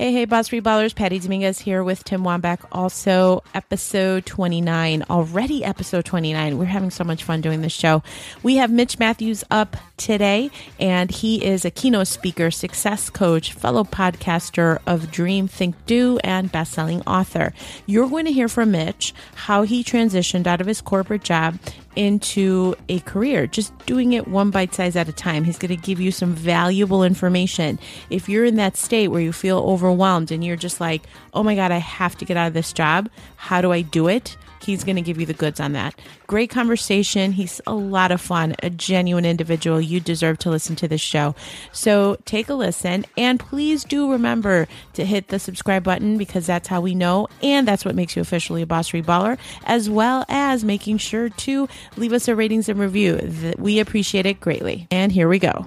Hey, hey, Boss Free Ballers. Patty Dominguez here with Tim Wambach. Also, episode 29. Already episode 29. We're having so much fun doing this show. We have Mitch Matthews up today, and he is a keynote speaker, success coach, fellow podcaster of Dream, Think, Do, and best-selling author. You're going to hear from Mitch how he transitioned out of his corporate job into a career, just doing it one bite size at a time. He's going to give you some valuable information. If you're in that state where you feel overwhelmed and you're just like, oh my God, I have to get out of this job, how do I do it? He's going to give you the goods on that. Great conversation. He's a lot of fun, a genuine individual. You deserve to listen to this show. So take a listen and please do remember to hit the subscribe button because that's how we know and that's what makes you officially a boss free baller, as well as making sure to leave us a ratings and review. We appreciate it greatly. And here we go.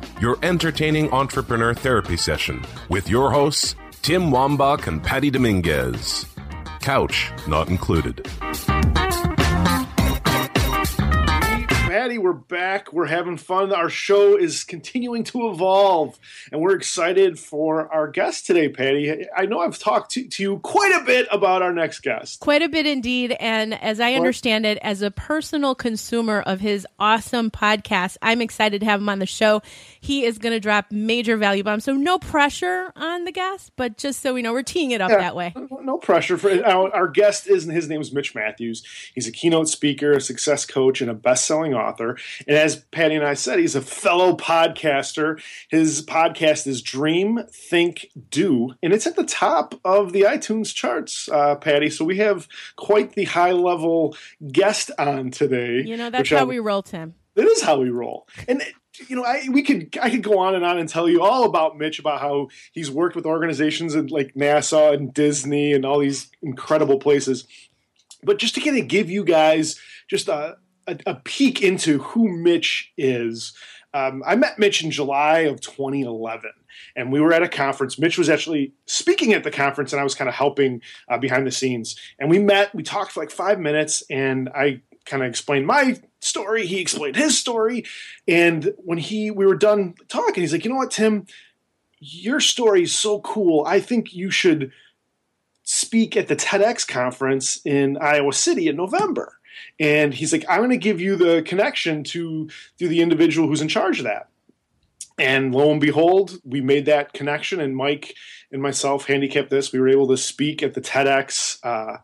your entertaining entrepreneur therapy session with your hosts, Tim Wambach and Patty Dominguez. Couch not included. Patty, we're back. We're having fun. Our show is continuing to evolve, and we're excited for our guest today, Patty. I know I've talked to, to you quite a bit about our next guest. Quite a bit indeed. And as I understand it, as a personal consumer of his awesome podcast, I'm excited to have him on the show. He is going to drop major value bombs. So no pressure on the guest, but just so we know, we're teeing it up yeah, that way. No pressure. For our, our guest is his name is Mitch Matthews. He's a keynote speaker, a success coach, and a best-selling author. And as Patty and I said, he's a fellow podcaster. His podcast is Dream, Think, Do, and it's at the top of the iTunes charts, uh, Patty. So we have quite the high-level guest on today. You know, that's how I'm, we roll, Tim. It is how we roll. And you know, I we could I could go on and on and tell you all about Mitch about how he's worked with organizations and like NASA and Disney and all these incredible places. But just to kind of give you guys just a, a, a peek into who Mitch is. Um, I met Mitch in July of 2011, and we were at a conference. Mitch was actually speaking at the conference, and I was kind of helping uh, behind the scenes. And we met, we talked for like five minutes, and I kind of explained my story. He explained his story, and when he we were done talking, he's like, "You know what, Tim? Your story is so cool. I think you should." speak at the TEDx conference in Iowa City in November and he's like, I'm going to give you the connection to to the individual who's in charge of that. And lo and behold, we made that connection, and Mike and myself Handicap This. We were able to speak at the TEDx uh,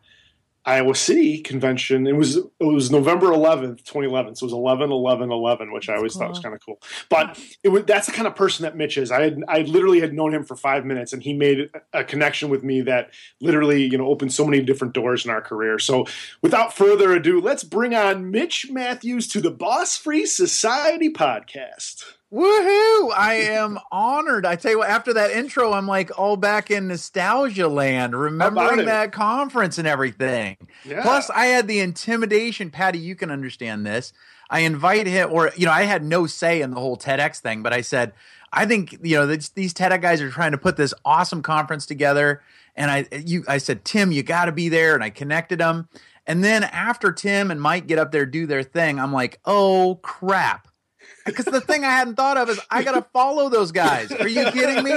Iowa City convention. It was it was November 11th, 2011. So it was 11 11 11, which I always cool. thought was kind of cool. But it was that's the kind of person that Mitch is. I had I literally had known him for 5 minutes and he made a connection with me that literally, you know, opened so many different doors in our career. So without further ado, let's bring on Mitch Matthews to the Boss Free Society podcast. Woohoo! I am honored. I tell you what, after that intro, I'm like all back in nostalgia land, remembering that conference and everything. Yeah. Plus, I had the intimidation. Patty, you can understand this. I invite him, or, you know, I had no say in the whole TEDx thing, but I said, I think, you know, these, these TEDx guys are trying to put this awesome conference together. And I, you, I said, Tim, you got to be there. And I connected them. And then after Tim and Mike get up there, do their thing, I'm like, oh crap because the thing I hadn't thought of is I gotta follow those guys. Are you kidding me?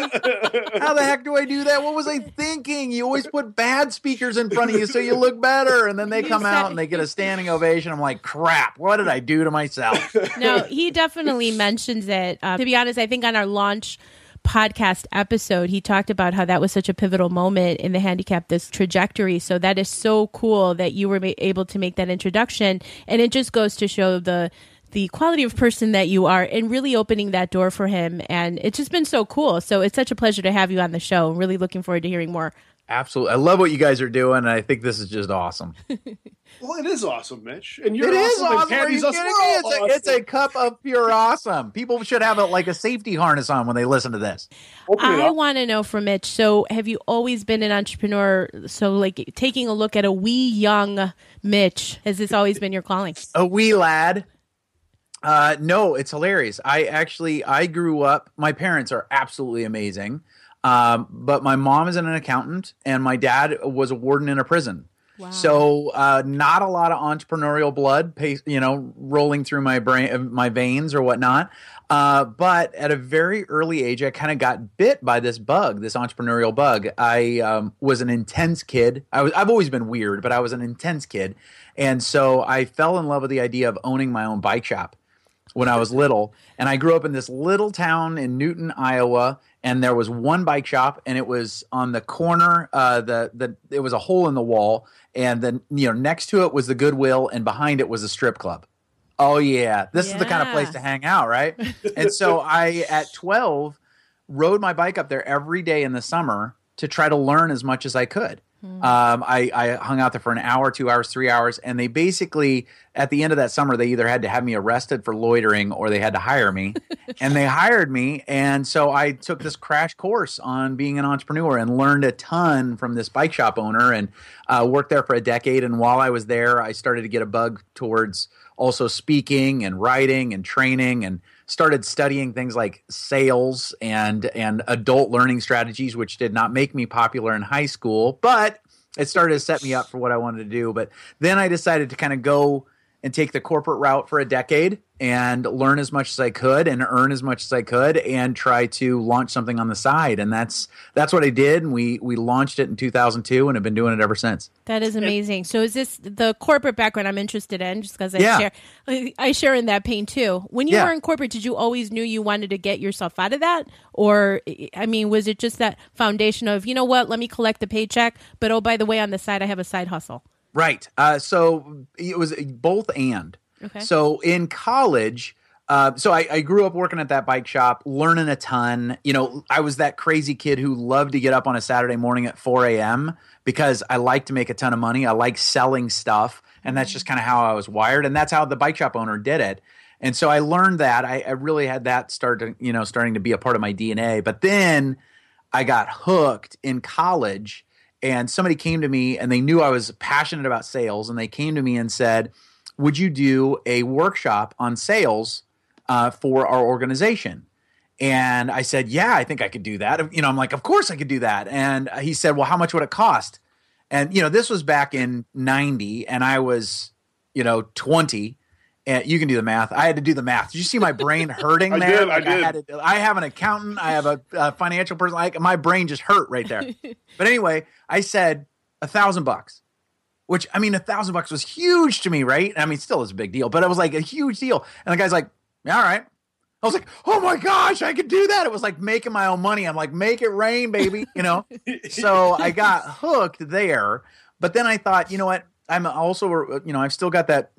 How the heck do I do that? What was I thinking? You always put bad speakers in front of you so you look better, and then they come out and they get a standing ovation. I'm like, crap! What did I do to myself? No, he definitely mentions it. Um, to be honest, I think on our launch podcast episode, he talked about how that was such a pivotal moment in the Handicap This trajectory. So that is so cool that you were able to make that introduction, and it just goes to show the the quality of person that you are and really opening that door for him. And it's just been so cool. So it's such a pleasure to have you on the show. Really looking forward to hearing more Absolutely. I love what you guys are doing. And I think this is just awesome. well, it is awesome, Mitch. And you're it awesome. Is awesome. Are you kidding me? It's, awesome. a, it's a cup of pure awesome. People should have a, like a safety harness on when they listen to this. I want to know from Mitch. So, have you always been an entrepreneur? So, like taking a look at a wee young Mitch, has this always been your calling? A wee lad. Uh, no, it's hilarious. I actually I grew up. My parents are absolutely amazing. Um, but my mom is an accountant, and my dad was a warden in a prison. Wow. So uh, not a lot of entrepreneurial blood, you know, rolling through my brain, uh, my veins or whatnot. Uh, but at a very early age, I kind of got bit by this bug, this entrepreneurial bug. I um, was an intense kid. I was, I've always been weird, but I was an intense kid, and so I fell in love with the idea of owning my own bike shop when I was little. And I grew up in this little town in Newton, Iowa, and there was one bike shop, and it was on the corner. Uh, the the it was a hole in the wall, and then you know next to it was the Goodwill, and behind it was a strip club. Oh yeah, this yeah. is the kind of place to hang out, right? and so I at twelve rode my bike up there every day in the summer to try to learn as much as I could. Mm. Um, I, I hung out there for an hour, two hours, three hours, and they basically at the end of that summer they either had to have me arrested for loitering or they had to hire me, and they hired me, and so I took this crash course on being an entrepreneur and learned a ton from this bike shop owner and uh, worked there for a decade. And while I was there, I started to get a bug towards also speaking and writing and training and started studying things like sales and and adult learning strategies, which did not make me popular in high school, but it started to set me up for what I wanted to do. But then I decided to kind of go and take the corporate route for a decade and learn as much as I could and earn as much as I could and try to launch something on the side. And that's that's what I did. And we we launched it in 2002 and have been doing it ever since. That is amazing. So is this the corporate background I'm interested in? Just because I yeah. share I share in that pain too. When you yeah. were in corporate, did you always knew you wanted to get yourself out of that, or I mean, was it just that foundation of you know what? Let me collect the paycheck, but oh by the way, on the side I have a side hustle. Right. Uh, so it was both and. Okay. So in college, uh, so I, I, grew up working at that bike shop, learning a ton. You know, I was that crazy kid who loved to get up on a Saturday morning at 4 a.m. because I like to make a ton of money. I like selling stuff, and that's just kind of how I was wired. And that's how the bike shop owner did it. And so I learned that. I, I really had that start to, you know, starting to be a part of my DNA. But then I got hooked in college and somebody came to me and they knew I was passionate about sales and they came to me and said, "Would you do a workshop on sales uh, for our organization?" And I said, "Yeah, I think I could do that." You know, I'm like, "Of course I could do that." And he said, "Well, how much would it cost?" And you know, this was back in '90, and I was, you know, 20 and you can do the math. I had to do the math. Did you see my brain hurting there? I did. Like I, did. I, to, I, have an accountant. I have a, a financial person. Like my brain just hurt right there. but anyway, I said a thousand bucks, which I mean, a thousand bucks was huge to me, right? I mean, still is a big deal, but it was like a huge deal. And the guy's like, "All right." I was like, "Oh my gosh, I could do that!" It was like making my own money. I'm like, "Make it rain, baby," you know. so I got hooked there. But then I thought, you know what? I'm also, you know, I've still got that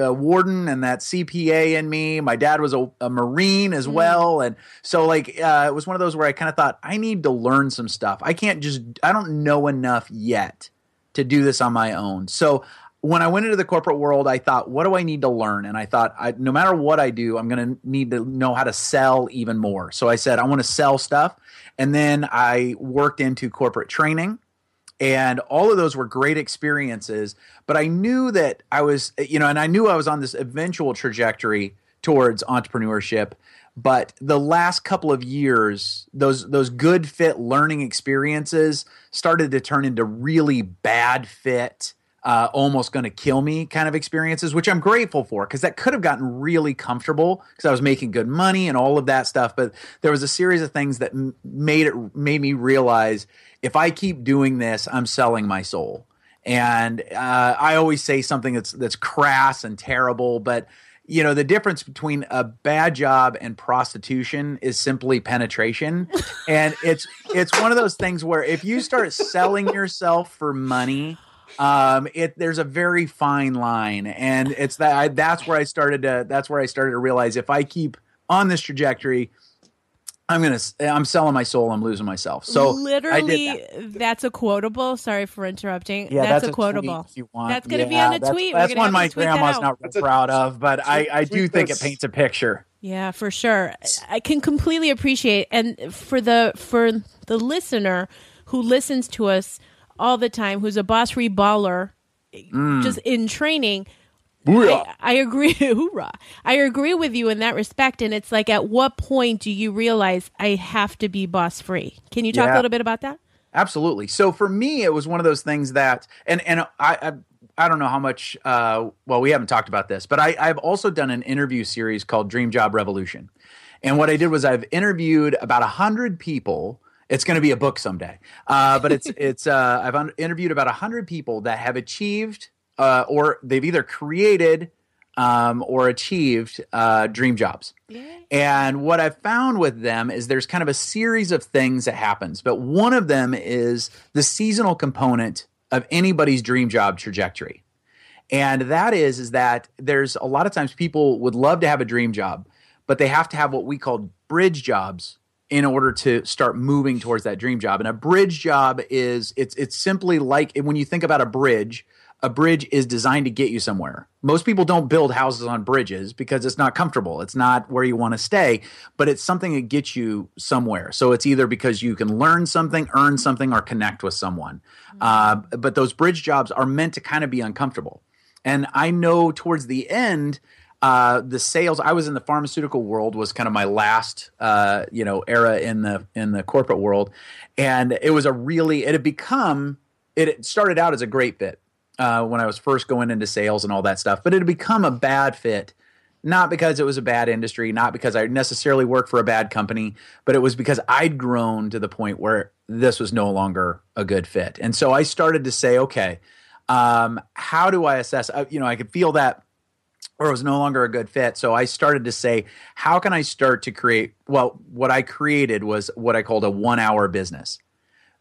uh, warden and that CPA in me. My dad was a, a Marine as mm. well, and so like uh, it was one of those where I kind of thought I need to learn some stuff. I can't just, I don't know enough yet to do this on my own. So when I went into the corporate world, I thought, what do I need to learn? And I thought, I, no matter what I do, I'm going to need to know how to sell even more. So I said, I want to sell stuff, and then I worked into corporate training and all of those were great experiences but i knew that i was you know and i knew i was on this eventual trajectory towards entrepreneurship but the last couple of years those those good fit learning experiences started to turn into really bad fit uh, almost going to kill me kind of experiences, which I'm grateful for because that could have gotten really comfortable because I was making good money and all of that stuff. But there was a series of things that m- made it made me realize if I keep doing this, I'm selling my soul. And uh, I always say something that's that's crass and terrible, but you know the difference between a bad job and prostitution is simply penetration. And it's it's one of those things where if you start selling yourself for money um it there's a very fine line. And it's that I, that's where i started to that's where i started to realize if i keep on this trajectory I'm gonna. I'm selling my soul. I'm losing myself. So literally, that. that's a quotable. Sorry for interrupting. Yeah, that's, that's a quotable. That's gonna yeah, be on a that's, tweet. That's one my grandma's not proud of, but tweet, I, I do think this. it paints a picture. Yeah, for sure. I can completely appreciate, and for the for the listener who listens to us all the time, who's a boss free baller, mm. just in training I, I, agree. Hoorah! I agree with you in that respect. And it's like, at what point do you realize I have to be boss free? Can you talk yeah. a little bit about that? Absolutely. So for me, it was one of those things that, and and I, I I don't know how much. Uh, well, we haven't talked about this, but I, I've also done an interview series called Dream Job Revolution, and what I did was I've interviewed about a hundred people. It's going to be a book someday, uh, but it's it's. Uh, I've un- interviewed about a hundred people that have achieved uh, or they've either created um, or achieved uh, dream jobs. Yeah. And what I've found with them is there's kind of a series of things that happens, but one of them is the seasonal component of anybody's dream job trajectory. And that is is that there's a lot of times people would love to have a dream job, but they have to have what we call bridge jobs in order to start moving towards that dream job. And a bridge job is it's it's simply like when you think about a bridge, a bridge is designed to get you somewhere. Most people don't build houses on bridges because it's not comfortable. It's not where you want to stay, but it's something that gets you somewhere. So it's either because you can learn something, earn something, or connect with someone. Mm-hmm. Uh, but those bridge jobs are meant to kind of be uncomfortable. And I know towards the end, uh, the sales. I was in the pharmaceutical world was kind of my last, uh, you know, era in the in the corporate world, and it was a really it had become. It started out as a great fit uh, when I was first going into sales and all that stuff, but it had become a bad fit. Not because it was a bad industry, not because I necessarily worked for a bad company, but it was because I'd grown to the point where this was no longer a good fit. And so I started to say, okay, um, how do I assess? Uh, you know, I could feel that or it was no longer a good fit. So I started to say, how can I start to create? Well, what I created was what I called a one hour business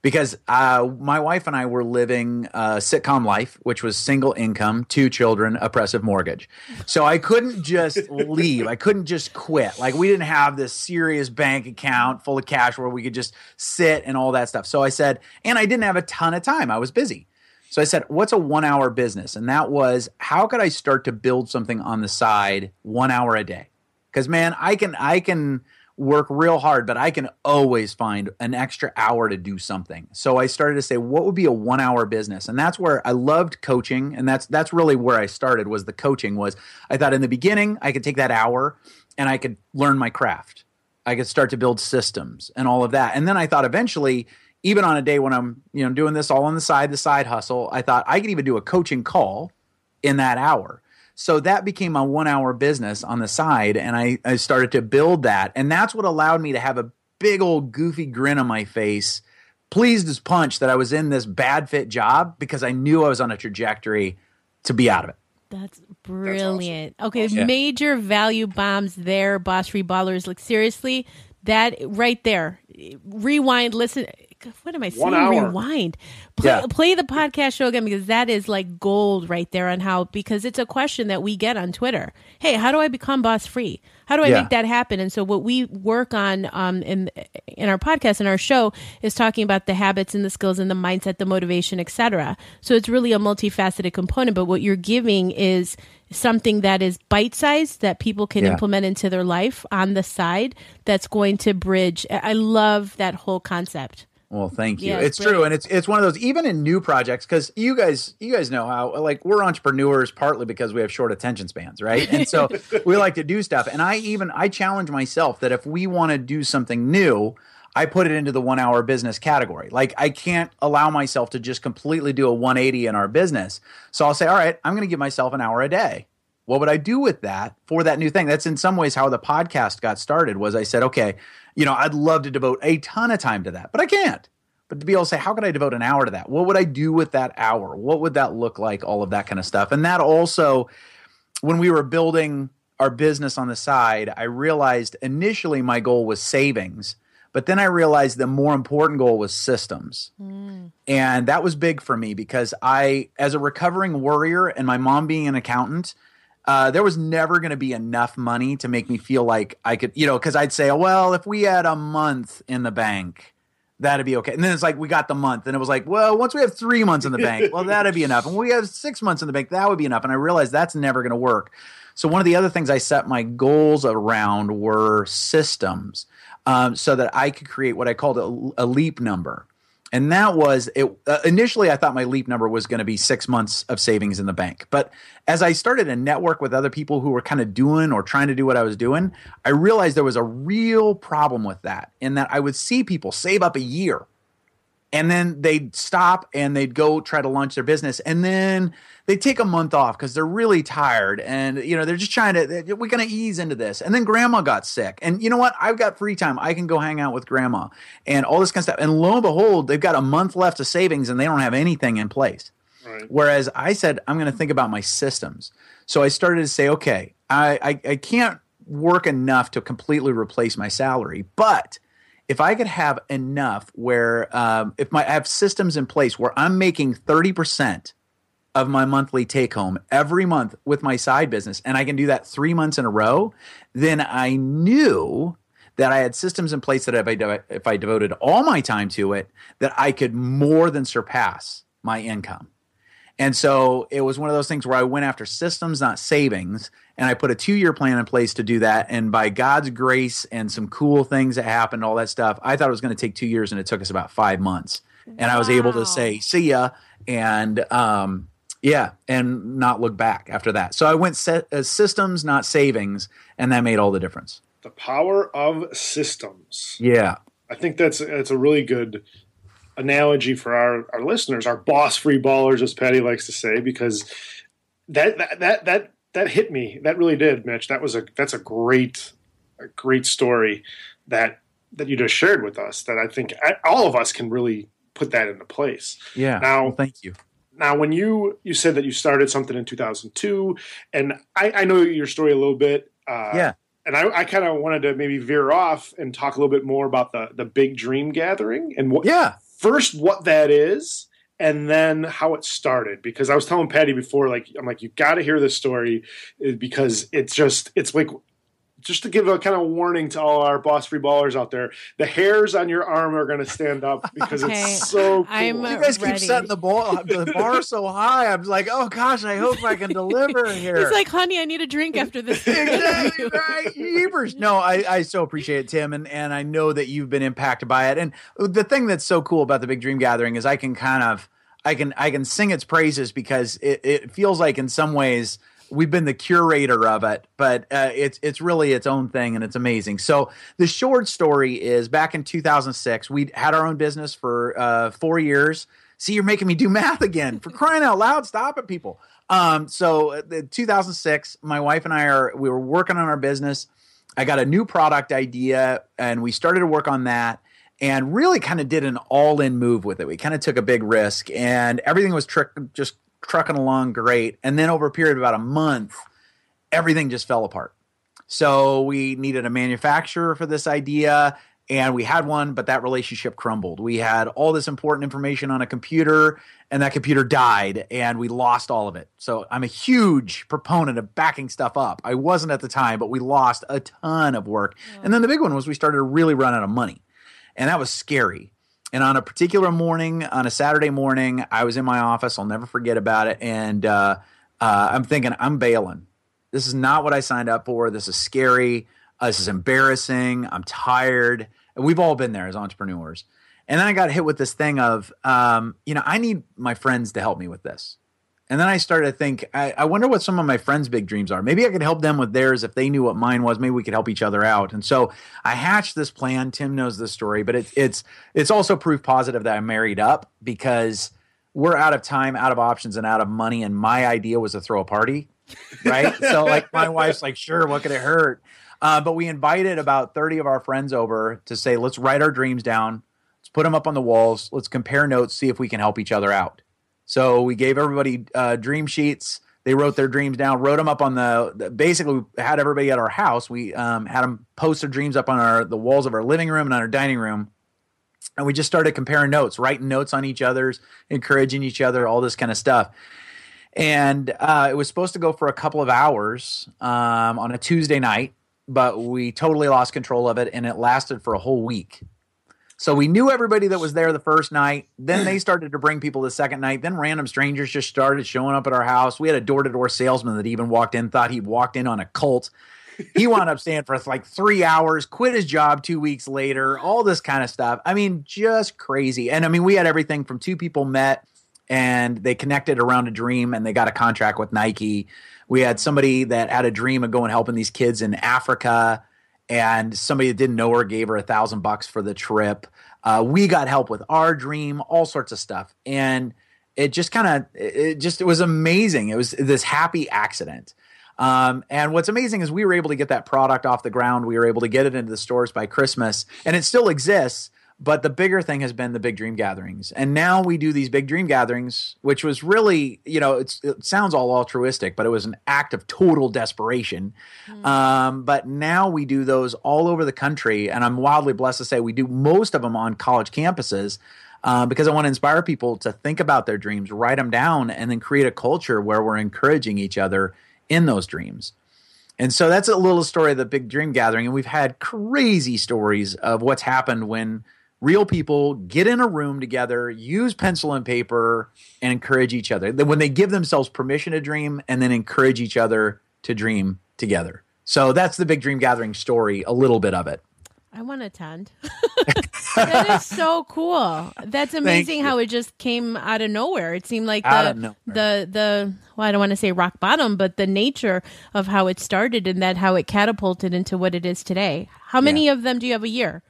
because uh, my wife and I were living a sitcom life, which was single income, two children, oppressive mortgage. So I couldn't just leave. I couldn't just quit. Like we didn't have this serious bank account full of cash where we could just sit and all that stuff. So I said, and I didn't have a ton of time. I was busy. So I said, what's a one hour business? And that was, how could I start to build something on the side one hour a day? Because man, I can, I can, work real hard, but I can always find an extra hour to do something. So I started to say, what would be a one hour business? And that's where I loved coaching. And that's that's really where I started was the coaching was I thought in the beginning I could take that hour and I could learn my craft. I could start to build systems and all of that. And then I thought eventually, even on a day when I'm, you know, doing this all on the side, the side hustle, I thought I could even do a coaching call in that hour. So that became a one hour business on the side. And I, I started to build that. And that's what allowed me to have a big old goofy grin on my face, pleased as punch that I was in this bad fit job because I knew I was on a trajectory to be out of it. That's brilliant. That's awesome. Okay, yeah. major value bombs there, boss free ballers. Like seriously, that right there. Rewind, listen what am I saying? Rewind. Play, yeah. play the podcast show again because that is like gold right there on how because it's a question that we get on Twitter. Hey, how do I become boss free? How do I yeah. make that happen? And so what we work on um, in in our podcast and our show is talking about the habits and the skills and the mindset, the motivation, etc. So it's really a multifaceted component. But what you're giving is something that is bite sized that people can yeah. implement into their life on the side that's going to bridge. I love that whole concept. Well, thank you. Yeah, it's, it's true, and it's it's one of those even in new projects because you guys you guys know how like we're entrepreneurs partly because we have short attention spans, right? And so we like to do stuff. And I even I challenge myself that if we want to do something new, I put it into the one hour business category. Like I can't allow myself to just completely do a 180 in our business. So I'll say, all right, I'm going to give myself an hour a day. What would I do with that for that new thing? That's in some ways how the podcast got started. Was I said, okay, you know, I'd love to devote a ton of time to that, but I can't. But to be able to say, how could I devote an hour to that? What would I do with that hour? What would that look like? All of that kind of stuff. And that also, when we were building our business on the side, I realized initially my goal was savings. But then I realized the more important goal was systems. Mm. And that was big for me because I, as a recovering worrier and my mom being an accountant, uh, there was never going to be enough money to make me feel like I could, you know, because I'd say, well, if we had a month in the bank, that'd be okay. And then it's like we got the month, and it was like, well, once we have three months in the bank, well, that'd be enough. And we have six months in the bank, that would be enough. And I realized that's never going to work. So one of the other things I set my goals around were systems, um, so that I could create what I called a, a leap number and that was it uh, initially i thought my leap number was going to be six months of savings in the bank. But as i started to network with other people who were kind of doing or trying to do what i was doing i realized there was a real problem with that in that i would see people save up a year and then they'd stop and they'd go try to launch their business. And then they take a month off because they're really tired and you know they're just trying to we're going to ease into this. And then grandma got sick. And you know what? I've got free time. I can go hang out with grandma and all this kind of stuff. And lo and behold they've got a month left of savings and they don't have anything in place. Right. whereas i said i'm going to think about my systems. So i started to say okay I, I, I can't work enough to completely replace my salary but if I could have enough where um, if my I have systems in place where I'm making 30% of my monthly take home every month with my side business and I can do that 3 months in a row, then I knew that I had systems in place that if I if I devoted all my time to it that I could more than surpass my income. And so it was one of those things where I went after systems, not savings. And I put a two year plan in place to do that. And by God's grace and some cool things that happened, all that stuff, I thought it was going to take two years and it took us about five months. And wow. I was able to say, see ya. And, um, yeah, and not look back after that. So I went set, uh, systems, not savings, and that made all the difference. The power of systems. Yeah, I think that's that's a really good analogy for our, our listeners, our boss free ballers, as Patty likes to say, because that that that that that hit me. That really did, Mitch. That was a that's a great a great story that that you just shared with us. That I think all of us can really put that into place. Yeah. Now, well, thank you. Now, when you you said that you started something in 2002, and I, I know your story a little bit. Uh, yeah. And I, I kind of wanted to maybe veer off and talk a little bit more about the the big dream gathering and what. Yeah first what that is and then how it started. Because i was telling patty before like i'm like you got to hear this story eh, because it's just it's like just to give a kind of warning to all our boss free ballers out there, the hairs on your arm are going to stand up because okay. it's so cool. I'm you guys ready. keep setting the, ball, the bar so high. I'm like, oh gosh, I hope I can deliver here. He's like, honey, I need a drink after this. exactly right. No, I, I so appreciate it, Tim, and and I know that you've been impacted by it. And the thing that's so cool about the Big Dream Gathering is I can kind of I can I can sing its praises because it, it feels like in some ways – we've been the curator of it, but uh, it's it's really its own thing and it's amazing. So the short story is back in 2006, we had our own business for uh, four years. See, you're making me do math again. For crying out loud, stop it, people. Um, so uh, 2006, my wife and I are we were working on our business. I got a new product idea, and we started to work on that and really kind of did an all-in move with it. We kind of took a big risk, and everything was trick just trucking along great. And then over a period of about a month, everything just fell apart. So we needed a manufacturer for this idea and we had one, but that relationship crumbled. We had all this important information on a computer, and that computer died, and we lost all of it. So I'm a huge proponent of backing stuff up. I wasn't at the time, but we lost a ton of work. Yeah. And then the big one was we started to really run out of money, and that was scary. And on a particular morning, on a Saturday morning, I was in my office. I'll never forget about it. And uh, uh, I'm thinking, I'm bailing. This is not what I signed up for. This is scary. Uh, this is embarrassing. I'm tired. And we've all been there as entrepreneurs. And then I got hit with this thing of, um, you know, I need my friends to help me with this. And then I started to think, I, I, wonder what some of my friends' big dreams are. Maybe I could help them with theirs if they knew what mine was. Maybe we could help each other out. And so I hatched this plan. Tim knows this story, but it, it's it's also proof positive that I married up because we're out of time, out of options, and out of money. And my idea was to throw a party, right? so like my wife's like, sure, what could it hurt? Uh, but we invited about thirty of our friends over to say, let's write our dreams down, let's put them up on the walls, let's compare notes, see if we can help each other out. So we gave everybody uh, dream sheets. They wrote their dreams down, wrote them up on the, basically had everybody at our house. We um, had them post their dreams up on our the walls of our living room and on our dining room. And we just started comparing notes, writing notes on each other's, encouraging each other, all this kind of stuff. and uh, it was supposed to go for a couple of hours um, on a Tuesday night, but we totally lost control of it, and it lasted for a whole week. So we knew everybody that was there the first night. Then they started to bring people the second night. Then random strangers just started showing up at our house. We had a door to door salesman that even walked in, thought he walked in on a cult. He wound up staying for like three hours, quit his job two weeks later, all this kind of stuff. I mean, just crazy. And I mean, we had everything from two people met and they connected around a dream and they got a contract with Nike. We had somebody that had a dream of going helping these kids in Africa and somebody that didn't know her gave her a thousand bucks for the trip. Uh, we got help with our dream, all sorts of stuff, and it just kind of it just it was amazing. It was this happy accident. Um, and what's amazing is we were able to get that product off the ground. We were able to get it into the stores by Christmas, and it still exists. But the bigger thing has been the big dream gatherings. And now we do these big dream gatherings, which was really, you know, it sounds all altruistic, but it was an act of total desperation. Mm. Um, but now we do those all over the country. And I'm wildly blessed to say we do most of them on college campuses. Uh, because I want to inspire people to think about their dreams, write them down, and then create a culture where we're encouraging each other in those dreams. And so that's a little story of the big dream gathering. And we've had crazy stories of what's happened when real people get in a room together, use pencil and paper, and encourage each other. When they give themselves permission to dream and then encourage each other to dream together. So that's the big dream gathering story, a little bit of it. I want to attend. that is so cool. That's amazing how it just came out of nowhere. It seemed like the the the well, I don't want to say rock bottom, but the nature of how it started and that how it catapulted into what it is today. How many yeah. of them do you have a year?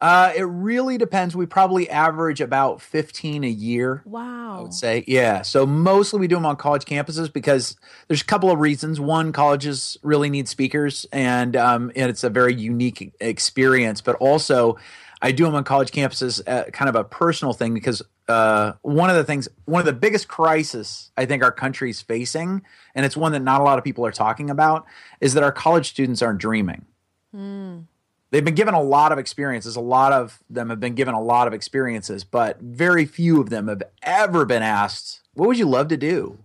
Uh, it really depends. We probably average about 15 a year. Wow. I would say. Yeah. So mostly we do them on college campuses because there's a couple of reasons. One, colleges really need speakers and, um, and it's a very unique experience, but also I do them on college campuses, uh, kind of a personal thing because uh, one of the things, one of the biggest crises I think our country's facing, and it's one that not a lot of people are talking about, is that our college students aren't dreaming. Mm they've been given a lot of experiences. A lot of them have been given a lot of experiences, but very few of them have ever been asked, What would you love to do?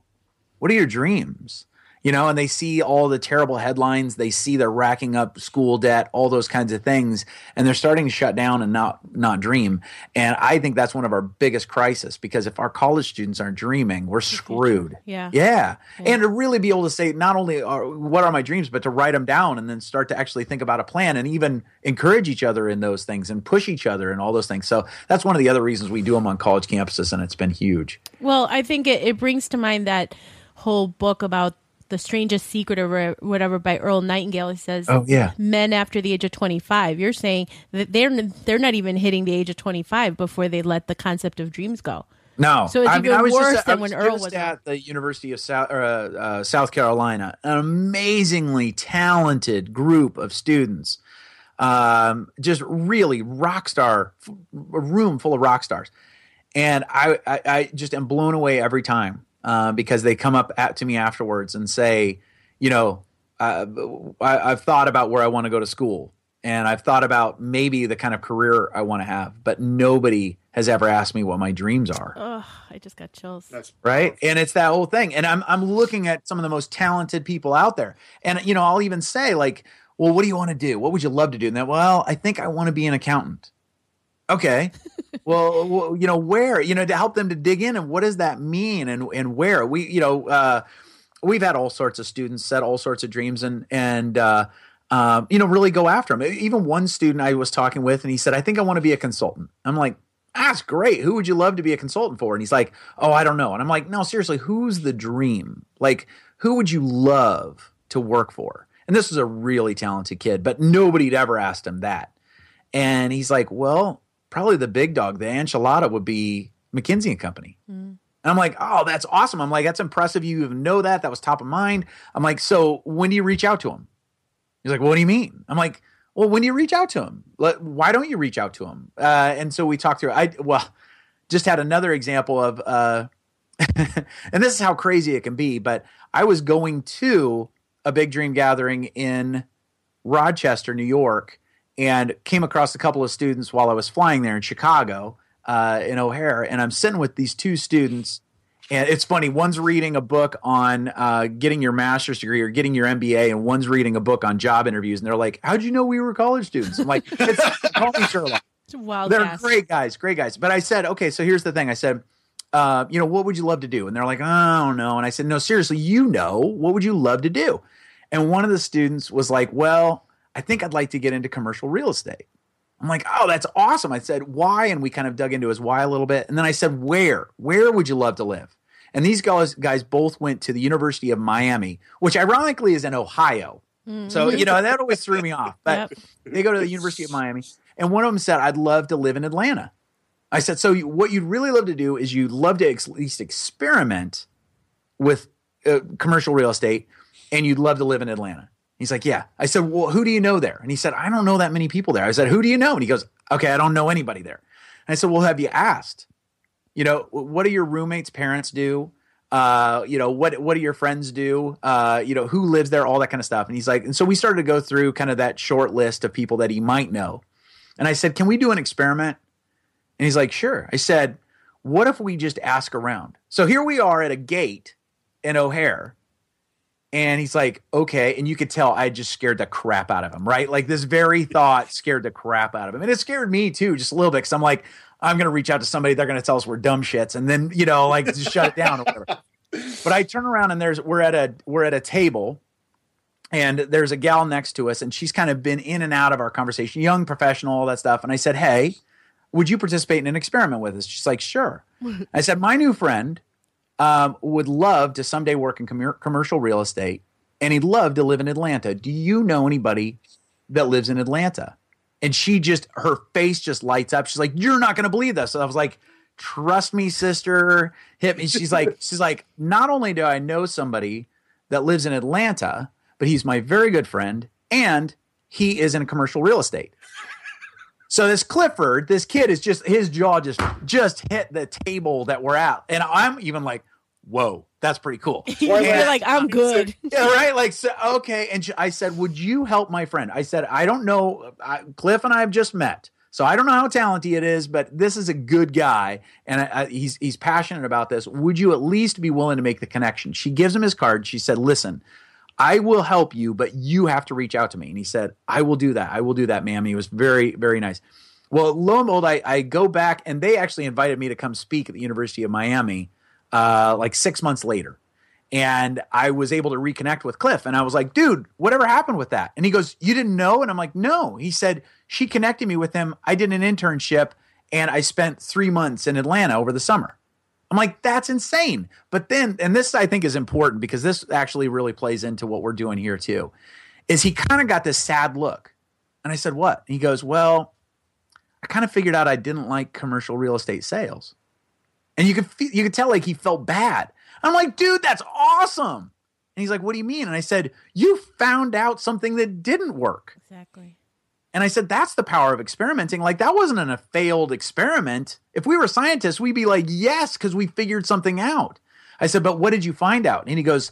What are your dreams? You know, and they see all the terrible headlines. They see they're racking up school debt, all those kinds of things, and they're starting to shut down and not not dream. And I think that's one of our biggest crises because if our college students aren't dreaming, we're screwed. Yeah. yeah, yeah. And to really be able to say not only are, what are my dreams, but to write them down and then start to actually think about a plan and even encourage each other in those things and push each other and all those things. So that's one of the other reasons we do them on college campuses, and it's been huge. Well, I think it, it brings to mind that whole book about the strangest secret or whatever by Earl Nightingale. He says, "Oh yeah, men after the age of 25." You're saying that they're they're not even hitting the age of 25 before they let the concept of dreams go. No, so it's I even mean, worse just, than when Earl was at the University of South, uh, uh, South Carolina. An amazingly talented group of students, um, just really rock star, a room full of rock stars, and I, I, I just am blown away every time uh, because they come up at, to me afterwards and say, you know, uh, I, I've thought about where I want to go to school and I've thought about maybe the kind of career I want to have, but nobody has ever asked me what my dreams are. Oh, I just got chills. That's right. And it's that whole thing. And I'm I'm looking at some of the most talented people out there. And you know, I'll even say like, well, what do you want to do? What would you love to do? And then, well, I think I want to be an accountant. Okay. well, you know, where, you know, to help them to dig in and what does that mean and, and where we, you know, uh, we've had all sorts of students set all sorts of dreams and, and, uh, um, you know, really go after them. Even one student I was talking with, and he said, I think I want to be a consultant. I'm like, that's great. Who would you love to be a consultant for? And he's like, oh, I don't know. And I'm like, no, seriously, who's the dream? Like, who would you love to work for? And this was a really talented kid, but nobody'd ever asked him that. And he's like, well, probably the big dog, the enchilada would be McKinsey and Company. Mm. And I'm like, oh, that's awesome. I'm like, that's impressive. You even know that. That was top of mind. I'm like, so when do you reach out to him? He's like, well, what do you mean? I'm like, well, when do you reach out to him? Why don't you reach out to him? Uh, and so we talked through. I well, just had another example of, uh, and this is how crazy it can be. But I was going to a big dream gathering in Rochester, New York, and came across a couple of students while I was flying there in Chicago uh, in O'Hare, and I'm sitting with these two students, and it's funny. One's reading a book on uh, getting your master's degree or getting your MBA, and one's reading a book on job interviews. And they're like, "How'd you know we were college students?" I'm like, it's, "Call me Sherlock." wild. They're guess. great guys, great guys. But I said, okay, so here's the thing. I said, uh, you know, what would you love to do? And they're like, oh, I don't know. And I said, no, seriously, you know, what would you love to do? And one of the students was like, well, I think I'd like to get into commercial real estate. I'm like, oh, that's awesome. I said, why? And we kind of dug into his why a little bit. And then I said, where? Where would you love to live? And these guys, guys both went to the University of Miami, which ironically is in Ohio. Mm-hmm. So, you know, that always threw me off. But yep. they go to the University of Miami. And one of them said, I'd love to live in Atlanta. I said, so you, what you'd really love to do is you'd love to at least experiment with uh, commercial real estate and you'd love to live in Atlanta. He's like, yeah. I said, well, who do you know there? And he said, I don't know that many people there. I said, who do you know? And he goes, okay, I don't know anybody there. And I said, well, have you asked? You know, what do your roommates' parents do? Uh, you know, what what do your friends do? Uh, you know, who lives there? All that kind of stuff. And he's like, and so we started to go through kind of that short list of people that he might know. And I said, can we do an experiment? And he's like, sure. I said, what if we just ask around? So here we are at a gate in O'Hare and he's like, okay. And you could tell I just scared the crap out of him, right? Like this very thought scared the crap out of him. And it scared me too, just a little bit. Cause I'm like, I'm going to reach out to somebody. They're going to tell us we're dumb shits. And then, you know, like just shut it down or whatever. But I turn around and there's, we're at a, we're at a table and there's a gal next to us and she's kind of been in and out of our conversation, young professional, all that stuff. And I said, Hey, would you participate in an experiment with us? She's like, sure. I said, my new friend um, would love to someday work in com- commercial real estate, and he'd love to live in Atlanta. Do you know anybody that lives in Atlanta? And she just, her face just lights up. She's like, "You're not going to believe this." So I was like, "Trust me, sister." Hit me. She's like, she's like, not only do I know somebody that lives in Atlanta, but he's my very good friend, and he is in commercial real estate. So this Clifford, this kid is just his jaw just just hit the table that we're at, and I'm even like, whoa, that's pretty cool. You're like, I'm good. yeah, right. Like, so, okay. And I said, would you help my friend? I said, I don't know. I, Cliff and I have just met. So I don't know how talented it is, but this is a good guy, and I, I, he's he's passionate about this. Would you at least be willing to make the connection? She gives him his card. She said, "Listen, I will help you, but you have to reach out to me. And he said, I will do that. I will do that, ma'am. He was very, very nice. Well, lo and behold, I, I go back and they actually invited me to come speak at the University of Miami uh, like six months later. And I was able to reconnect with Cliff. And I was like, dude, whatever happened with that? And he goes, You didn't know? And I'm like, No. He said, She connected me with him. I did an internship and I spent three months in Atlanta over the summer. I'm like, that's insane. But then, and this I think is important because this actually really plays into what we're doing here too, is he kind of got this sad look. And I said, what? And he goes, well, I kind of figured out I didn't like commercial real estate sales. And you could you could tell like he felt bad. I'm like, dude, that's awesome. And he's like, what do you mean? And I said, you found out something that didn't work. Exactly. And I said, that's the power of experimenting. Like, that wasn't an, a failed experiment. If we were scientists, we'd be like, yes, because we figured something out. I said, but what did you find out? And he goes,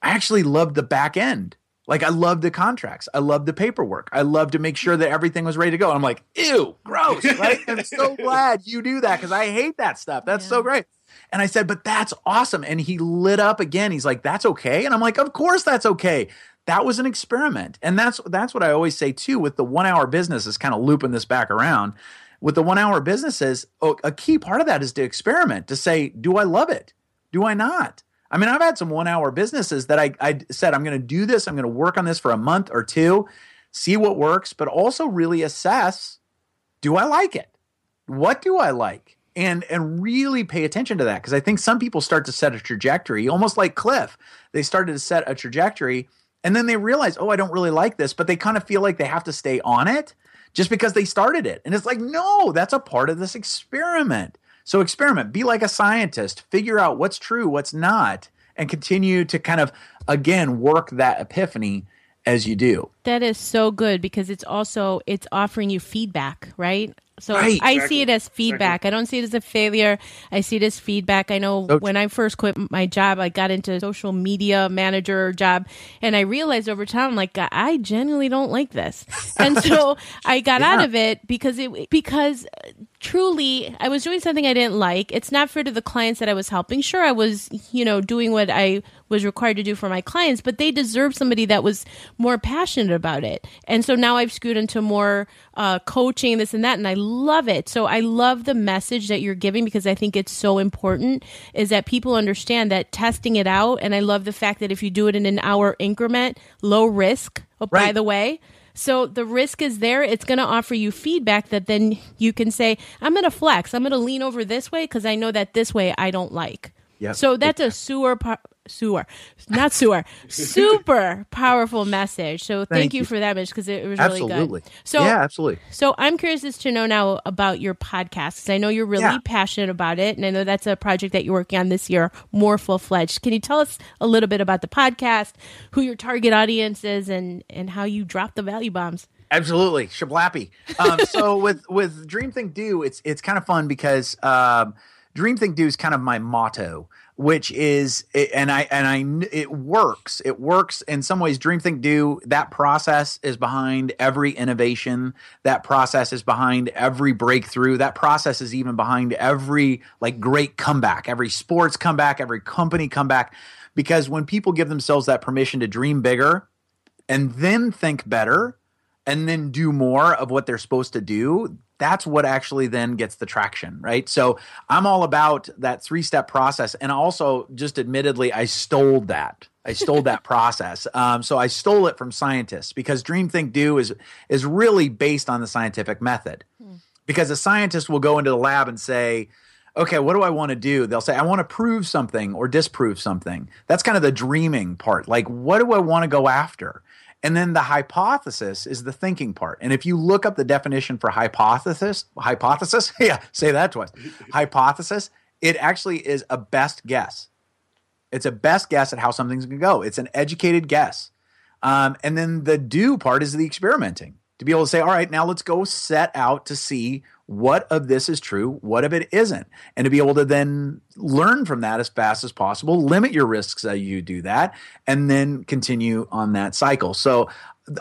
I actually loved the back end. Like, I loved the contracts. I loved the paperwork. I loved to make sure that everything was ready to go. And I'm like, ew, gross, right? I'm so glad you do that because I hate that stuff. That's yeah. so great. And I said, but that's awesome. And he lit up again. He's like, that's okay. And I'm like, of course that's okay that was an experiment. And that's that's what i always say too with the one hour business is kind of looping this back around. With the one hour businesses a key part of that is to experiment to say do i love it? Do i not? I mean i've had some one hour businesses that i, I said i'm going to do this. I'm going to work on this for a month or two see what works but also really assess do i like it? What do i like? And and really pay attention to that because i think some people start to set a trajectory almost like cliff. They started to set a trajectory and then they realize, oh, I don't really like this, but they kind of feel like they have to stay on it just because they started it. And it's like, no, that's a part of this experiment. So experiment, be like a scientist, figure out what's true, what's not, and continue to kind of, again, work that epiphany as you do. That is so good because it's also it's offering you feedback, right? So right, I exactly. see it as feedback. Exactly. I don't see it as a failure. I see it as feedback. I know so when I first quit my job, I got into social media manager job, and I realized over time, like I genuinely don't like this, and so I got yeah. out of it because it because truly I was doing something I didn't like. It's not fair to the clients that I was helping. Sure, I was, you know, doing what I was required to do for my clients, but they deserve somebody that was more passionate about it. And so now I've screwed into more uh, coaching, this and that, and I love it. So I love the message that you're giving because I think it's so important is that people understand that testing it out. And I love the fact that if you do it in an hour increment, low risk. Oh, right. by the way, so the risk is there. It's going to offer you feedback that then you can say, I'm going to flex. I'm going to lean over this way because I know that this way I don't like. Yep. So that's a sewer sewer, not sewer, super powerful message. So thank, thank you, you, for that message because it was absolutely. really good. So yeah, absolutely. So I'm curious as to know now about your podcast because I know you're really yeah. passionate about it, and I know that's a project that you're working on this year, more full fledged. Can you tell us a little bit about the podcast, who your target audience is, and and how you drop the value bombs? Absolutely, shablappy. Um, so with with Dream Think Do, it's it's kind of fun because um, Dream Think Do is kind of my motto which is and I and I it works. It works in some ways. Dream Think Do that process is behind every innovation. That process is behind every breakthrough. That process is even behind every like great comeback, every sports comeback, every company comeback. Because when people give themselves that permission to dream bigger and then think better and then do more of what they're supposed to do, that's what actually then gets the traction, right? So I'm all about that three step process. And also, just admittedly, I stole that. I stole that process. Um, so I stole it from scientists because Dream Think Do is is really based on the scientific method. Hmm. Because a scientist will go into the lab and say, okay, what do I want to do? They'll say, I want to prove something or disprove something. That's kind of the dreaming part. Like, what do I want to go after? And then the hypothesis is the thinking part. And if you look up the definition for hypothesis, hypothesis, yeah, say that twice. hypothesis, it actually is a best guess. It's a best guess at how something's going to go. It's an educated guess. Um, and then the do part is the experimenting to be able to say, all right, now let's go set out to see what of this is true, what of it isn't, and to be able to then learn from that as fast as possible, limit your risks as you do that, and then continue on that cycle. So,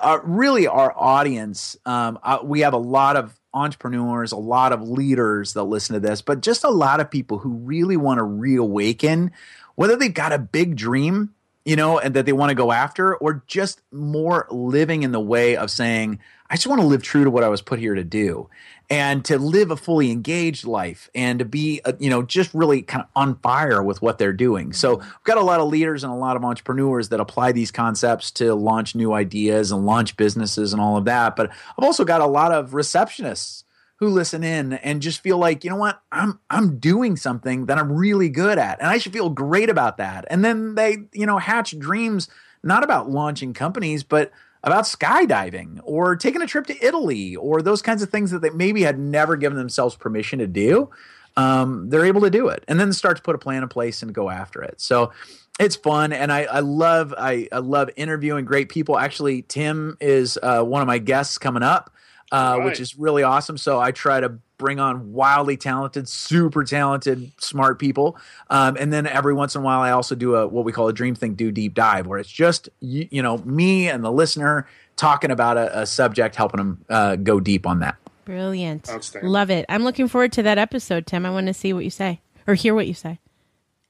uh, really, our audience, um, uh, we have a lot of entrepreneurs, a lot of leaders that listen to this, but just a lot of people who really want to reawaken, whether they've got a big dream you know, and that they want to go after, or just more living in the way of saying, I just want to live true to what I was put here to do and to live a fully engaged life and to be, uh, you know, just really kind of on fire with what they're doing. So mm-hmm. we've got a lot of leaders and a lot of entrepreneurs that apply these concepts to launch new ideas and launch businesses and all of that. But I've also got a lot of receptionists who listen in and just feel like, you know what, I'm I'm doing something that I'm really good at and I should feel great about that. And then they, you know, hatch dreams not about launching companies, but about skydiving or taking a trip to Italy or those kinds of things that they maybe had never given themselves permission to do. Um, they're able to do it and then start to put a plan in place and go after it. So it's fun and I, I love I, I love interviewing great people. Actually, Tim is uh, one of my guests coming up uh, right. which is really awesome. So I try to bring on wildly talented, super talented, smart people. Um, and then every once in a while, I also do a what we call a Dream Think Do deep dive, where it's just you, you know me and the listener talking about a, a subject, helping them uh, go deep on that. Brilliant, love it. I'm looking forward to that episode, Tim. I want to see what you say or hear what you say.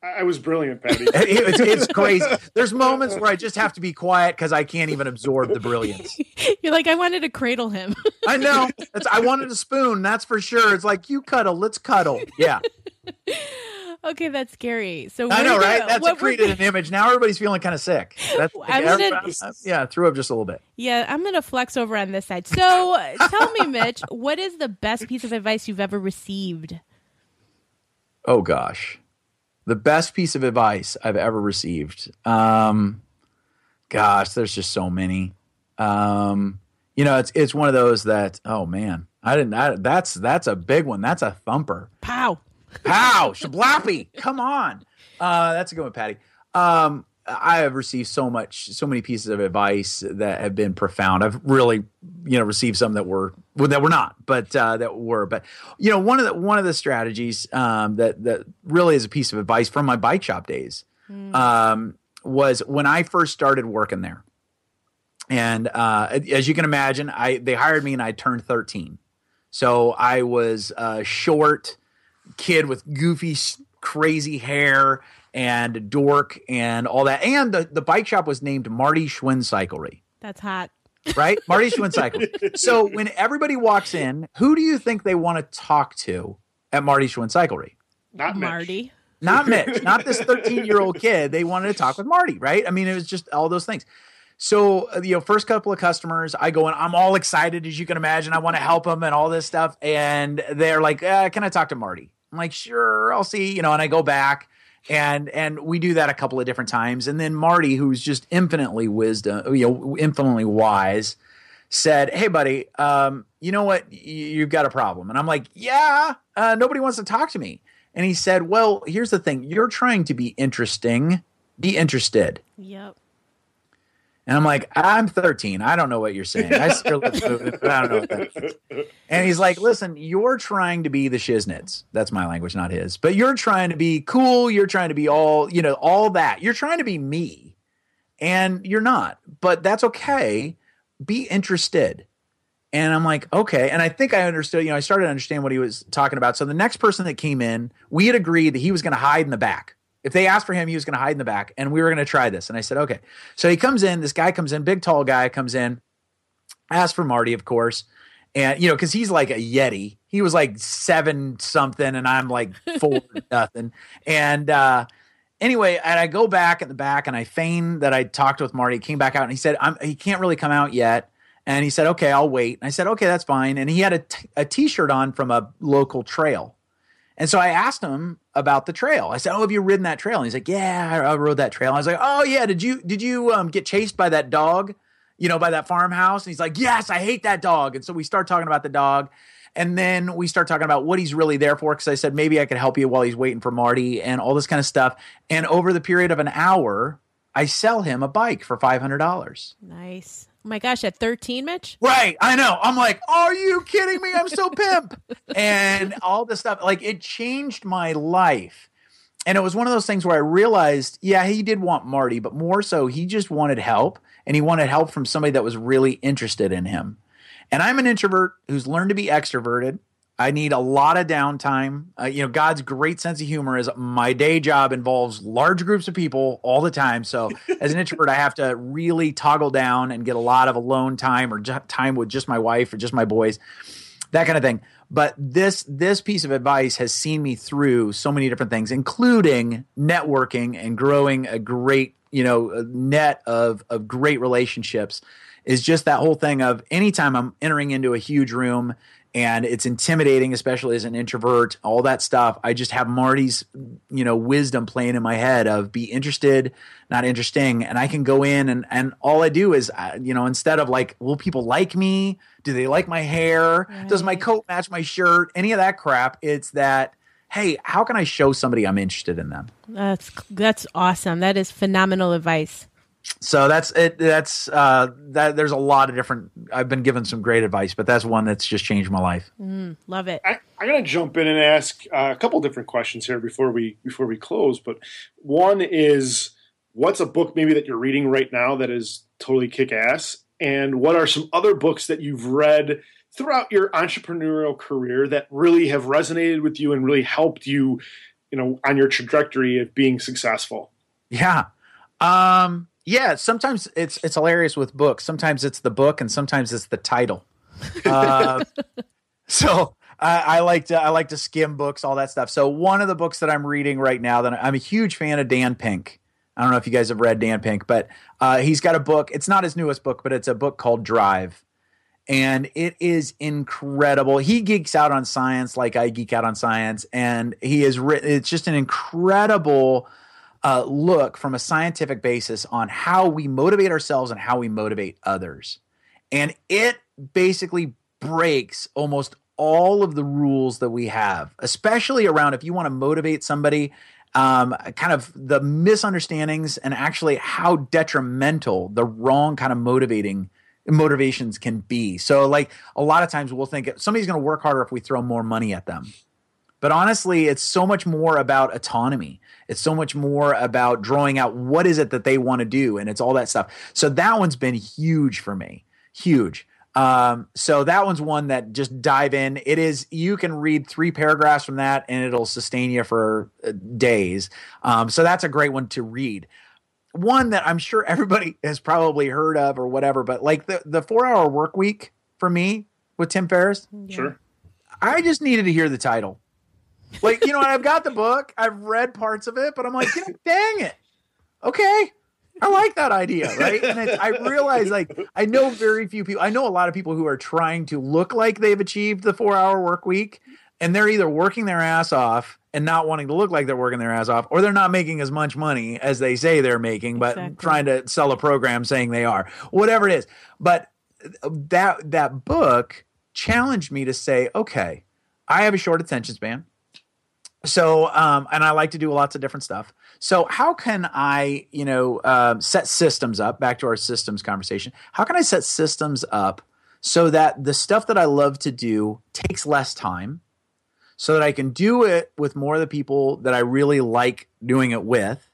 I was brilliant, Patty. it's, it's, crazy. There's moments where I just have to be quiet because I can't even absorb the brilliance. You're like, I wanted to cradle him. I know. It's, I wanted a spoon. That's for sure. It's like you cuddle, let's cuddle. Yeah. okay, that's scary. So I know, right? That's what created an image. Now everybody's feeling kind of sick. That's, I'm gonna, uh, yeah, threw up just a little bit. Yeah, I'm gonna flex over on this side. So uh, tell me, Mitch, what is the best piece of advice you've ever received? Oh gosh the best piece of advice I've ever received. Um, gosh, there's just so many. Um, you know, it's it's one of those that oh man, I didn't. I, that's that's a big one. That's a thumper. Pow, pow, shablappy. Come on, uh, that's a good one, Patty. Um, I have received so much, so many pieces of advice that have been profound. I've really, you know, received some that were well, that were not, but uh, that were. But you know, one of the one of the strategies um, that that really is a piece of advice from my bike shop days mm. um, was when I first started working there, and uh, as you can imagine, I they hired me and I turned thirteen. So I was a short kid with goofy, crazy hair and dork and all that. And the, the bike shop was named Marty Schwinn Cyclery. That's hot. Right? Marty Schwinn Cycle. So when everybody walks in, who do you think they want to talk to at Marty Schwinn Cyclery? Not Marty. Mitch. Not Mitch, not this 13 year old kid. They wanted to talk with Marty, right? I mean, it was just all those things. So, uh, you know, first couple of customers, I go and I'm all excited, as you can imagine. I want to help them and all this stuff. And they're like, uh, can I talk to Marty? I'm like, sure, I'll see, you know, and I go back and and we do that a couple of different times. And then Marty, who's just infinitely wisdom, you know, infinitely wise, said, "Hey, buddy, um, you know what? You've got a problem." And I'm like, "Yeah, uh, nobody wants to talk to me." And he said, "Well, here's the thing. You're trying to be interesting. Be interested." Yep. And I'm like, I'm 13. I don't know what you're saying. I still I don't know what. And he's like, listen, you're trying to be the shiznits. That's my language, not his. But you're trying to be cool. You're trying to be all, you know, all that. You're trying to be me. And you're not. But that's okay. Be interested. And I'm like, okay. And I think I understood, you know, I started to understand what he was talking about. So the next person that came in, we had agreed that he was going to hide in the back if they asked for him, he was going to hide in the back, and we were going to try this. And I said, okay. So he comes in. This guy comes in, big tall guy comes in, asks for Marty, of course, and you know, because he's like a yeti. He was like seven something, and I'm like four nothing. And uh, anyway, and I go back at the back, and I feign that I talked with Marty. He came back out, and he said, I'm, he can't really come out yet. And he said, okay, I'll wait. And I said, okay, that's fine. And he had a, t- a t-shirt on from a local trail. And so I asked him about the trail. I said, "Oh, have you ridden that trail?" And he's like, "Yeah, I, rode that trail." I was like, "Oh yeah, did you did you um, get chased by that dog? You know, by that farmhouse?" And he's like, "Yes, I hate that dog." And so we start talking about the dog, and then we start talking about what he's really there for. Because I said maybe I could help you while he's waiting for Marty and all this kind of stuff. And over the period of an hour, I sell him a bike for five hundred dollars. Nice. Oh my gosh, at 13, Mitch? Right. I know. I'm like, are you kidding me? I'm so pimp. and all this stuff. Like, it changed my life. And it was one of those things where I realized, yeah, he did want Marty, but more so, he just wanted help. And he wanted help from somebody that was really interested in him. And I'm an introvert who's learned to be extroverted. I need a lot of downtime. Uh, you know, God's great sense of humor is my day job involves large groups of people all the time. So, as an introvert, I have to really toggle down and get a lot of alone time or time with just my wife or just my boys, that kind of thing. But this this piece of advice has seen me through so many different things, including networking and growing a great you know net of of great relationships. Is just that whole thing of anytime I'm entering into a huge room and it's intimidating, especially as an introvert, all that stuff. I just have Marty's, you know, wisdom playing in my head of be interested, not interesting. And I can go in and, and all I do is, uh, you know, instead of like, will people like me? Do they like my hair? Right. Does my coat match my shirt? Any of that crap. It's that, hey, how can I show somebody I'm interested in them? That's, that's awesome. That is phenomenal advice so that's it that's uh that there's a lot of different i've been given some great advice but that's one that's just changed my life. Mm, love it. I, am going to jump in and ask uh, a couple different questions here before we before we close but one is what's a book maybe that you're reading right now that is totally kick ass and what are some other books that you've read throughout your entrepreneurial career that really have resonated with you and really helped you you know on your trajectory of being successful? Yeah. Um yeah, sometimes it's it's hilarious with books. Sometimes it's the book, and sometimes it's the title. Uh, so I, I, like to I like to skim books, all that stuff. So one of the books that I'm reading right now that I'm a huge fan of Dan Pink. I don't know if you guys have read Dan Pink, but uh, he's got a book. It's not his newest book, but it's a book called Drive, and it is incredible. He geeks out on science like I geek out on science, and he has written. It's just an incredible uh, look from a scientific basis on how we motivate ourselves and how we motivate others. And it basically breaks almost all of the rules that we have, especially around if you want to motivate somebody, um, kind of the misunderstandings and actually how detrimental the wrong kind of motivating motivations can be. So, like a lot of times we'll think somebody's going to work harder if we throw more money at them. But honestly, it's so much more about autonomy. It's so much more about drawing out what is it that they want to do, and it's all that stuff. So that one's been huge for me, huge. Um, so that one's one that just dive in. It is you can read three paragraphs from that and it'll sustain you for uh, days. Um, so that's a great one to read. One that I'm sure everybody has probably heard of or whatever, but like the the four hour work week for me with Tim Ferriss. Yeah. Sure. I just needed to hear the title. Like, you know, I've got the book, I've read parts of it, but I'm like, dang it. Okay. I like that idea, right? And I realize, like, I know very few people. I know a lot of people who are trying to look like they've achieved the four-hour work week, and they're either working their ass off and not wanting to look like they're working their ass off, or they're not making as much money as they say they're making, but exactly. trying to sell a program saying they are. Whatever it is, but uh, that that book challenged me to say, okay, I have a short attention span. So, um, and I like to do lots of different stuff. So, how can I, you know, uh, set systems up? Back to our systems conversation. How can I set systems up so that the stuff that I love to do takes less time, so that I can do it with more of the people that I really like doing it with?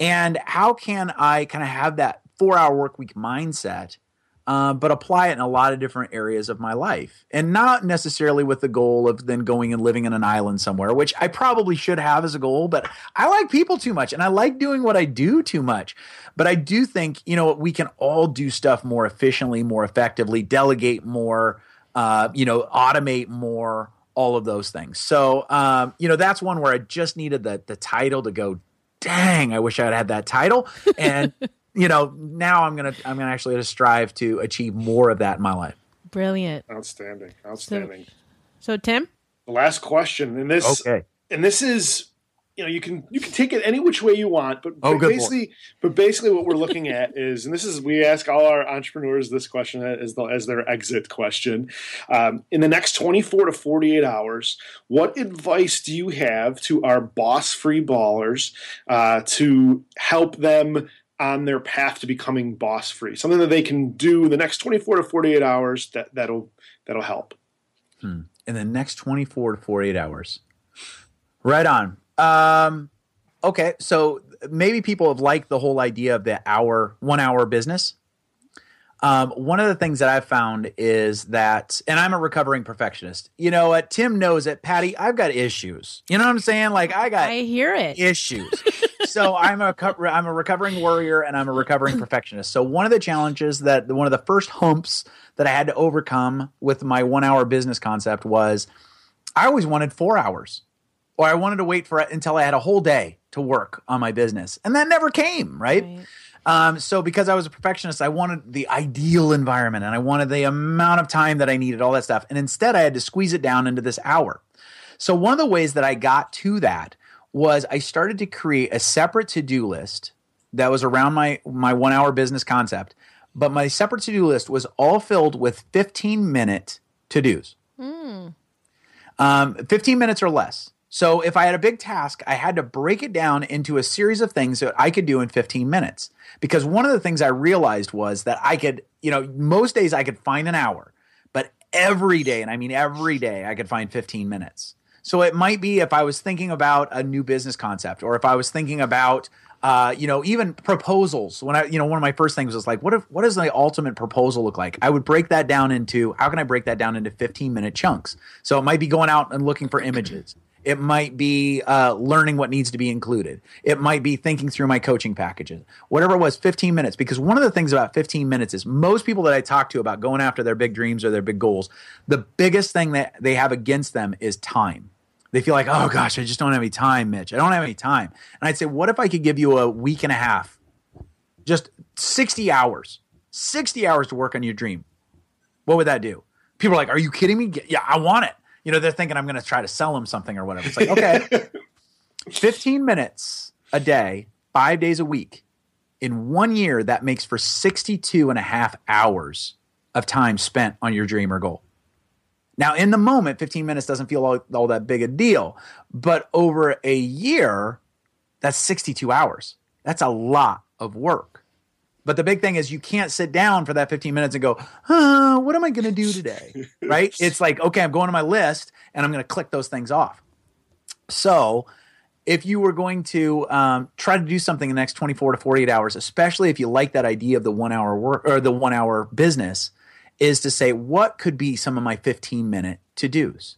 And how can I kind of have that four hour work week mindset uh, but apply it in a lot of different areas of my life. And not necessarily with the goal of then going and living in an island somewhere, which I probably should have as a goal, but I like people too much and I like doing what I do too much. But I do think, you know, we can all do stuff more efficiently, more effectively, delegate more, uh, you know, automate more, all of those things. So, um, you know, that's one where I just needed the, the title to go, dang, I wish I had had that title. And you know, now I'm gonna I'm gonna actually to strive to achieve more of that in my life. Brilliant. Outstanding. Outstanding. So, so Tim? The last question. And this okay. and this is you know you can you can take it any which way you want but, oh, but basically but basically what we're looking at is and this is we ask all our entrepreneurs this question as the, as their exit question um, in the next 24 to 48 hours what advice do you have to our boss free ballers uh, to help them on their path to becoming boss free. Something that they can do in the next 24 to 48 hours that that'll that'll help. Hmm. In the next 24 to 48 hours. Right on. Um, okay, so maybe people have liked the whole idea of the hour, one hour business. Um, one of the things that I've found is that, and I'm a recovering perfectionist. You know what? Tim knows it. Patty, I've got issues. You know what I'm saying? Like I got I hear it. issues. so I'm a I'm a recovering warrior and I'm a recovering perfectionist. So one of the challenges that one of the first humps that I had to overcome with my one hour business concept was I always wanted four hours, or I wanted to wait for it until I had a whole day to work on my business, and that never came. right. right. Um, so because I was a perfectionist, I wanted the ideal environment and I wanted the amount of time that I needed, all that stuff. And instead, I had to squeeze it down into this hour. So one of the ways that I got to that was I started to create a separate to-do list that was around my my one hour business concept. But my separate to-do list was all filled with 15 minute to-dos. Mm. Um, 15 minutes or less. So if I had a big task, I had to break it down into a series of things that I could do in 15 minutes. Because one of the things I realized was that I could, you know, most days I could find an hour, but every day, and I mean every day, I could find 15 minutes. So it might be if I was thinking about a new business concept, or if I was thinking about, uh, you know, even proposals. When I, you know, one of my first things was like, what if, what does the ultimate proposal look like? I would break that down into how can I break that down into 15 minute chunks? So it might be going out and looking for images. It might be uh, learning what needs to be included. It might be thinking through my coaching packages. Whatever it was, 15 minutes. Because one of the things about 15 minutes is most people that I talk to about going after their big dreams or their big goals, the biggest thing that they have against them is time they feel like, oh gosh, I just don't have any time, Mitch. I don't have any time. And I'd say, what if I could give you a week and a half, just 60 hours, 60 hours to work on your dream? What would that do? People are like, are you kidding me? Yeah, I want it. You know, they're thinking I'm going to try to sell them something or whatever. It's like, okay, 15 minutes a day, five days a week. In one year, that makes for 62 and a half hours of time spent on your dream or goal. Now, in the moment, 15 minutes doesn't feel all, all that big a deal, but over a year, that's 62 hours. That's a lot of work. But the big thing is you can't sit down for that 15 minutes and go, what am I going to do today? right? It's like, okay, I'm going to my list and I'm going to click those things off. So if you were going to um, try to do something in the next 24 to 48 hours, especially if you like that idea of the one hour work or the one hour business, is to say, what could be some of my 15 minute to dos?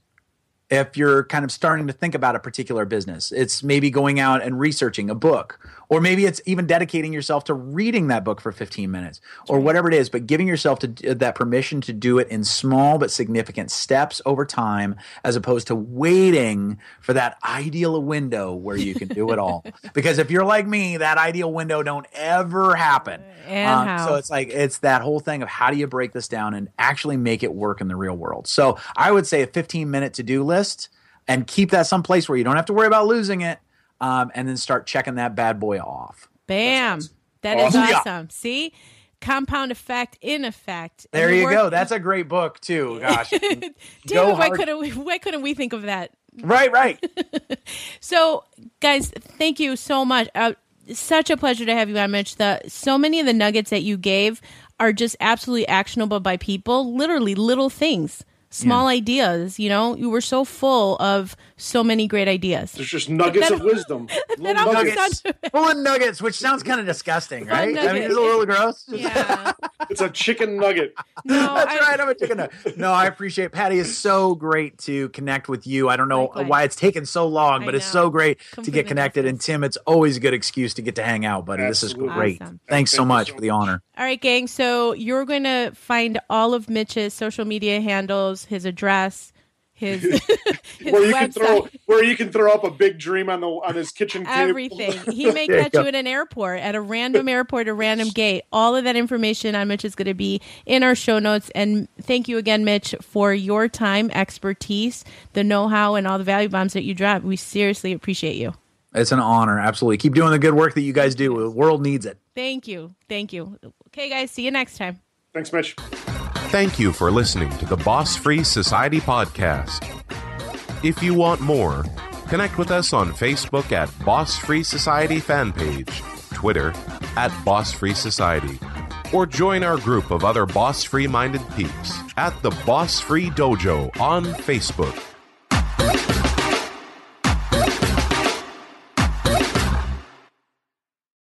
if you're kind of starting to think about a particular business. It's maybe going out and researching a book, or maybe it's even dedicating yourself to reading that book for 15 minutes, or whatever it is, but giving yourself to, uh, that permission to do it in small but significant steps over time, as opposed to waiting for that ideal window where you can do it all. because if you're like me, that ideal window don't ever happen. Um, so it's like it's that whole thing of how do you break this down and actually make it work in the real world. So I would say a 15 minute to do list and keep that someplace where you don't have to worry about losing it, um, and then start checking that bad boy off. Bam! That is awesome. awesome. See, compound effect in effect. There you go. That's a great book too. Gosh, Damn why couldn't we? Why couldn't we think of that? Right, right. so, guys, thank you so much. Uh, such a pleasure to have you on, Mitch. The so many of the nuggets that you gave are just absolutely actionable by people. Literally, little things small yeah. ideas. You know, you were so full of so many great ideas. There's just nuggets that, of wisdom. That nuggets. Full of nuggets, which sounds kind of disgusting, right? I mean, it's a little gross. Yeah. it's a chicken nugget. No, That's I, right. I'm a chicken nugget. No, I appreciate it. Patty is so great to connect with you. I don't know Likewise. why it's taken so long, but it's so great Completely to get connected. And Tim, it's always a good excuse to get to hang out, buddy. Absolutely. This is great. Awesome. Thanks so much so for the honor. All right, gang. So you're going to find all of Mitch's social media handles, his address, his, his where you website. can throw where you can throw up a big dream on the on his kitchen table. Everything. He may catch you, you at an airport, at a random airport, a random gate. All of that information on Mitch is going to be in our show notes. And thank you again, Mitch, for your time, expertise, the know-how, and all the value bombs that you drop. We seriously appreciate you. It's an honor. Absolutely. Keep doing the good work that you guys do. The world needs it. Thank you. Thank you. Okay, guys. See you next time. Thanks, Mitch. Thank you for listening to the Boss Free Society podcast. If you want more, connect with us on Facebook at Boss Free Society fan page, Twitter at Boss Free Society, or join our group of other boss free minded peeps at the Boss Free Dojo on Facebook.